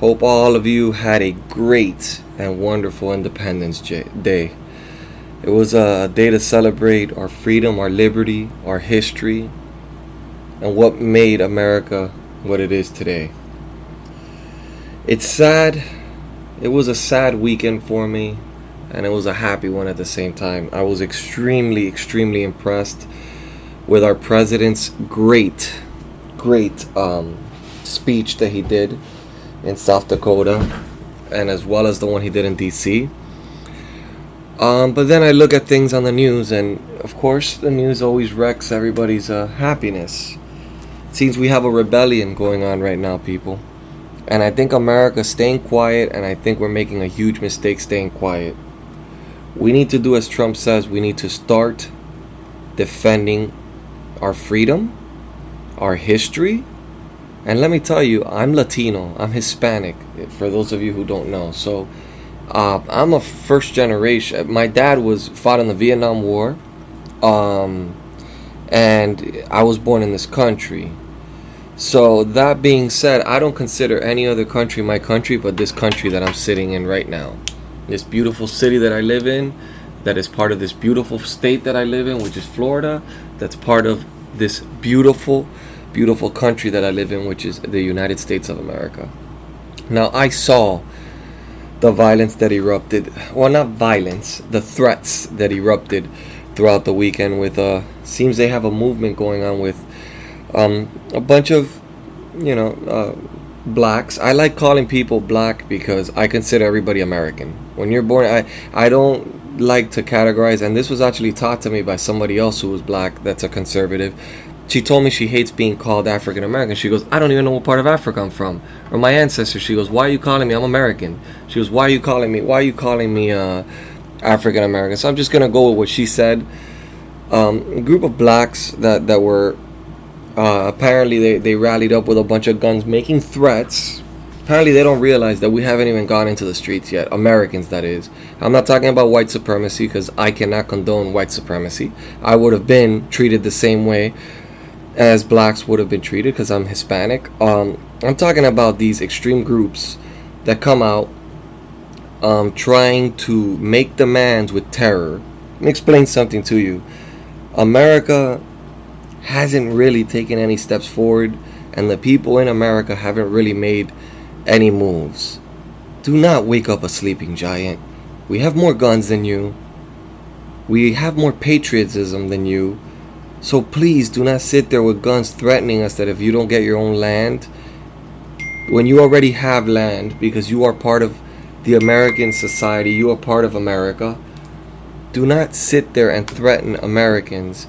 Hope all of you had a great and wonderful Independence Day. It was a day to celebrate our freedom, our liberty, our history, and what made America what it is today. It's sad. It was a sad weekend for me, and it was a happy one at the same time. I was extremely, extremely impressed with our president's great great um, speech that he did in South Dakota, and as well as the one he did in DC. Um, but then I look at things on the news, and of course, the news always wrecks everybody's uh, happiness. It seems we have a rebellion going on right now, people. And I think America's staying quiet, and I think we're making a huge mistake staying quiet. We need to do as Trump says, we need to start defending our freedom our history. And let me tell you, I'm Latino, I'm Hispanic, for those of you who don't know. So uh, I'm a first generation. My dad was fought in the Vietnam War, um, and I was born in this country. So that being said, I don't consider any other country my country but this country that I'm sitting in right now. This beautiful city that I live in, that is part of this beautiful state that I live in, which is Florida, that's part of this beautiful, beautiful country that I live in, which is the United States of America. Now, I saw the violence that erupted. Well, not violence, the threats that erupted throughout the weekend. With uh, seems they have a movement going on with um, a bunch of, you know, uh, blacks. I like calling people black because I consider everybody American. When you're born, I I don't like to categorize, and this was actually taught to me by somebody else who was black. That's a conservative. She told me she hates being called African American. She goes, I don't even know what part of Africa I'm from, or my ancestors. She goes, Why are you calling me? I'm American. She goes, Why are you calling me? Why are you calling me uh, African American? So I'm just gonna go with what she said. Um, a group of blacks that that were uh, apparently they, they rallied up with a bunch of guns making threats apparently they don't realize that we haven't even gone into the streets yet americans that is i'm not talking about white supremacy because i cannot condone white supremacy i would have been treated the same way as blacks would have been treated because i'm hispanic um, i'm talking about these extreme groups that come out um, trying to make demands with terror let me explain something to you america hasn't really taken any steps forward, and the people in America haven't really made any moves. Do not wake up a sleeping giant. We have more guns than you. We have more patriotism than you. So please do not sit there with guns threatening us that if you don't get your own land, when you already have land because you are part of the American society, you are part of America, do not sit there and threaten Americans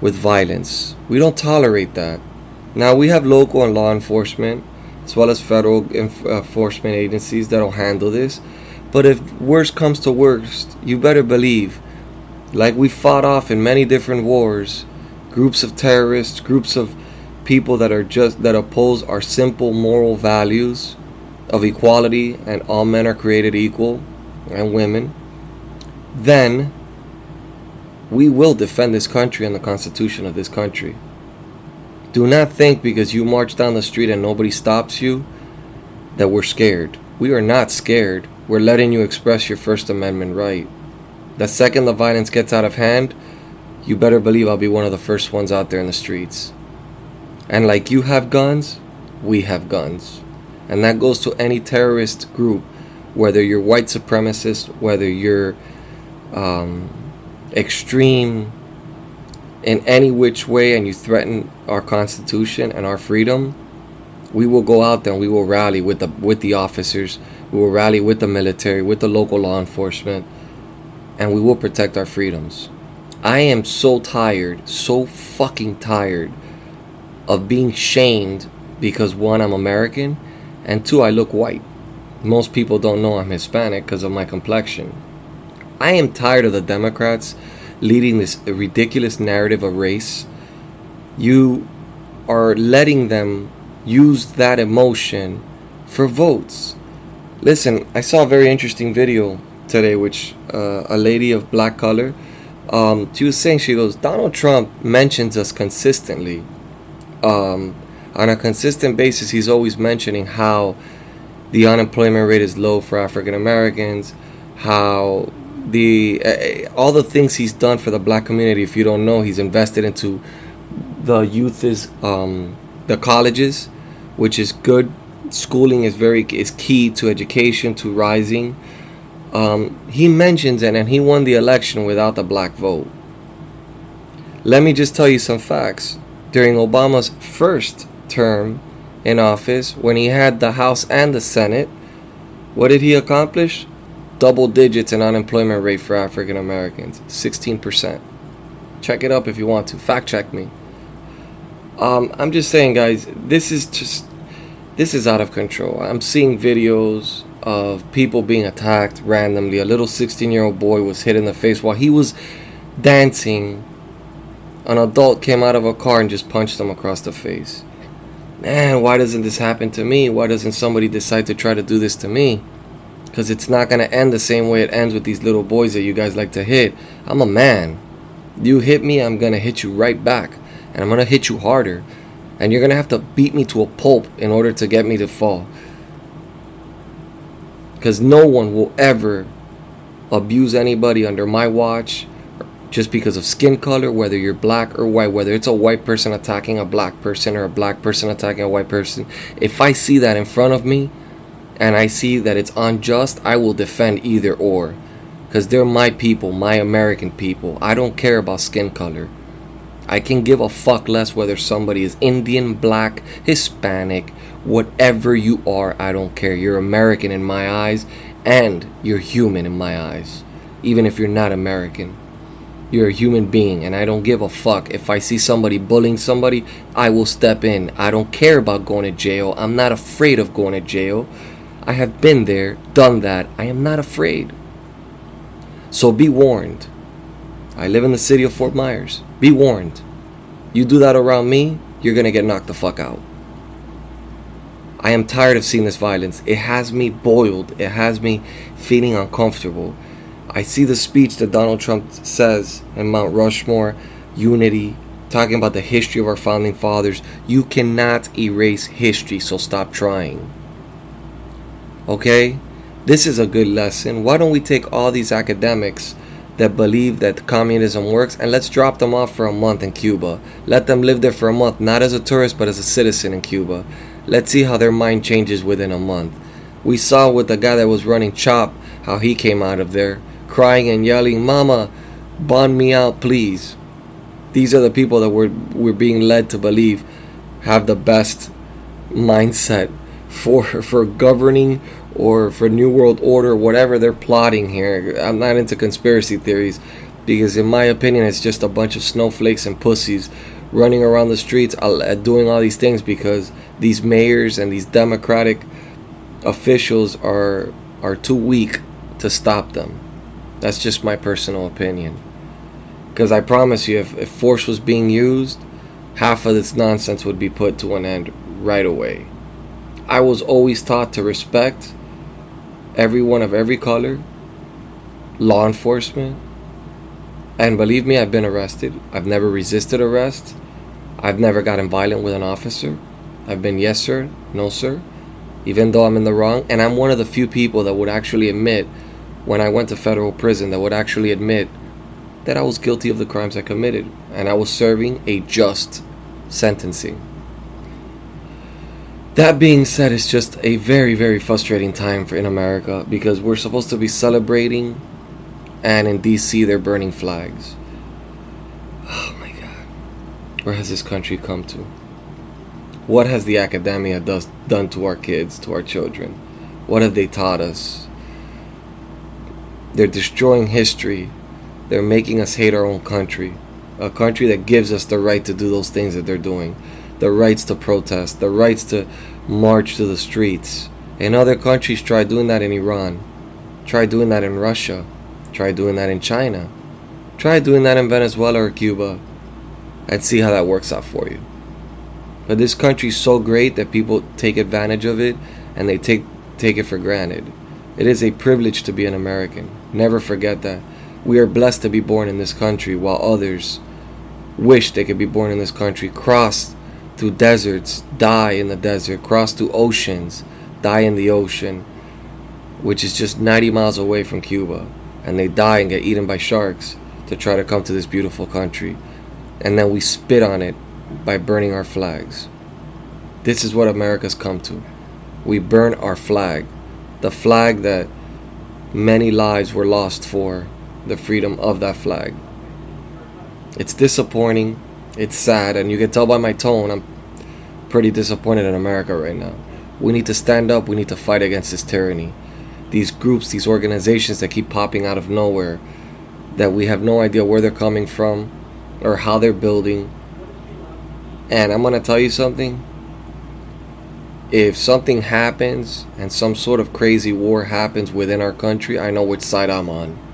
with violence. We don't tolerate that. Now, we have local and law enforcement, as well as federal enf- uh, enforcement agencies that'll handle this. But if worst comes to worst, you better believe, like we fought off in many different wars, groups of terrorists, groups of people that are just that oppose our simple moral values of equality and all men are created equal and women, then we will defend this country and the constitution of this country. Do not think because you march down the street and nobody stops you that we're scared. We are not scared. We're letting you express your First Amendment right. The second the violence gets out of hand, you better believe I'll be one of the first ones out there in the streets. And like you have guns, we have guns. And that goes to any terrorist group, whether you're white supremacist, whether you're um, extreme in any which way and you threaten our constitution and our freedom, we will go out there and we will rally with the with the officers, we will rally with the military, with the local law enforcement, and we will protect our freedoms. I am so tired, so fucking tired of being shamed because one I'm American and two I look white. Most people don't know I'm Hispanic because of my complexion. I am tired of the Democrats leading this ridiculous narrative of race. You are letting them use that emotion for votes. Listen, I saw a very interesting video today, which uh, a lady of black color, um, she was saying, she goes, Donald Trump mentions us consistently. Um, on a consistent basis, he's always mentioning how the unemployment rate is low for African Americans, how the uh, all the things he's done for the black community. If you don't know, he's invested into the youth is um, the colleges, which is good. Schooling is very is key to education to rising. Um, he mentions it, and he won the election without the black vote. Let me just tell you some facts. During Obama's first term in office, when he had the House and the Senate, what did he accomplish? Double digits in unemployment rate for African Americans, 16%. Check it up if you want to. Fact check me. Um, I'm just saying, guys, this is just this is out of control. I'm seeing videos of people being attacked randomly. A little 16 year old boy was hit in the face while he was dancing. An adult came out of a car and just punched him across the face. Man, why doesn't this happen to me? Why doesn't somebody decide to try to do this to me? Because it's not going to end the same way it ends with these little boys that you guys like to hit. I'm a man. You hit me, I'm going to hit you right back. And I'm going to hit you harder. And you're going to have to beat me to a pulp in order to get me to fall. Because no one will ever abuse anybody under my watch just because of skin color, whether you're black or white, whether it's a white person attacking a black person or a black person attacking a white person. If I see that in front of me and I see that it's unjust, I will defend either or. Because they're my people, my American people. I don't care about skin color. I can give a fuck less whether somebody is Indian, black, Hispanic, whatever you are, I don't care. You're American in my eyes, and you're human in my eyes. Even if you're not American, you're a human being, and I don't give a fuck. If I see somebody bullying somebody, I will step in. I don't care about going to jail. I'm not afraid of going to jail. I have been there, done that. I am not afraid. So be warned. I live in the city of Fort Myers. Be warned. You do that around me, you're gonna get knocked the fuck out. I am tired of seeing this violence. It has me boiled. It has me feeling uncomfortable. I see the speech that Donald Trump says in Mount Rushmore, unity, talking about the history of our founding fathers. You cannot erase history, so stop trying. Okay? This is a good lesson. Why don't we take all these academics that believe that communism works and let's drop them off for a month in Cuba? Let them live there for a month, not as a tourist, but as a citizen in Cuba. Let's see how their mind changes within a month. We saw with the guy that was running CHOP how he came out of there crying and yelling, Mama, bond me out, please. These are the people that we're, we're being led to believe have the best mindset for, for governing or for New World Order, whatever they're plotting here. I'm not into conspiracy theories because, in my opinion, it's just a bunch of snowflakes and pussies running around the streets uh, doing all these things because these mayors and these democratic officials are are too weak to stop them. That's just my personal opinion. Because I promise you, if, if force was being used, half of this nonsense would be put to an end right away. I was always taught to respect everyone of every color, law enforcement, and believe me, I've been arrested. I've never resisted arrest. I've never gotten violent with an officer. I've been yes, sir, no, sir, even though I'm in the wrong. And I'm one of the few people that would actually admit when I went to federal prison that would actually admit that I was guilty of the crimes I committed and I was serving a just sentencing. That being said, it's just a very, very frustrating time for in America because we're supposed to be celebrating and in DC they're burning flags. Oh my god. Where has this country come to? What has the academia does, done to our kids, to our children? What have they taught us? They're destroying history. They're making us hate our own country. A country that gives us the right to do those things that they're doing. The rights to protest, the rights to march to the streets, And other countries try doing that in Iran, try doing that in Russia, try doing that in China, try doing that in Venezuela or Cuba, and see how that works out for you. But this country is so great that people take advantage of it and they take take it for granted. It is a privilege to be an American. Never forget that. We are blessed to be born in this country while others wish they could be born in this country, cross through deserts, die in the desert, cross through oceans, die in the ocean, which is just 90 miles away from Cuba, and they die and get eaten by sharks to try to come to this beautiful country. And then we spit on it by burning our flags. This is what America's come to. We burn our flag, the flag that many lives were lost for, the freedom of that flag. It's disappointing, it's sad, and you can tell by my tone I'm pretty disappointed in America right now. We need to stand up, we need to fight against this tyranny. These groups, these organizations that keep popping out of nowhere, that we have no idea where they're coming from or how they're building. And I'm going to tell you something. If something happens and some sort of crazy war happens within our country, I know which side I'm on.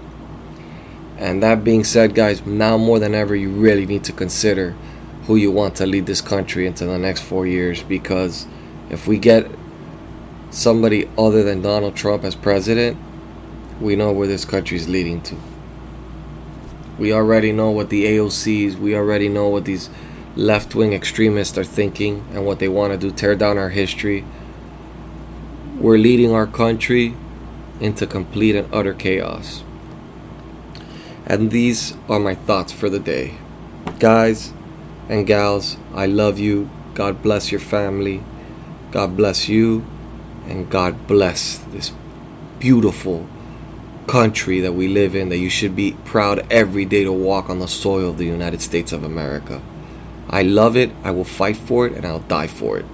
And that being said, guys, now more than ever, you really need to consider who you want to lead this country into the next four years because if we get somebody other than Donald Trump as president, we know where this country is leading to. We already know what the AOCs, we already know what these left wing extremists are thinking and what they want to do tear down our history. We're leading our country into complete and utter chaos. And these are my thoughts for the day. Guys and gals, I love you. God bless your family. God bless you. And God bless this beautiful country that we live in that you should be proud every day to walk on the soil of the United States of America. I love it. I will fight for it and I'll die for it.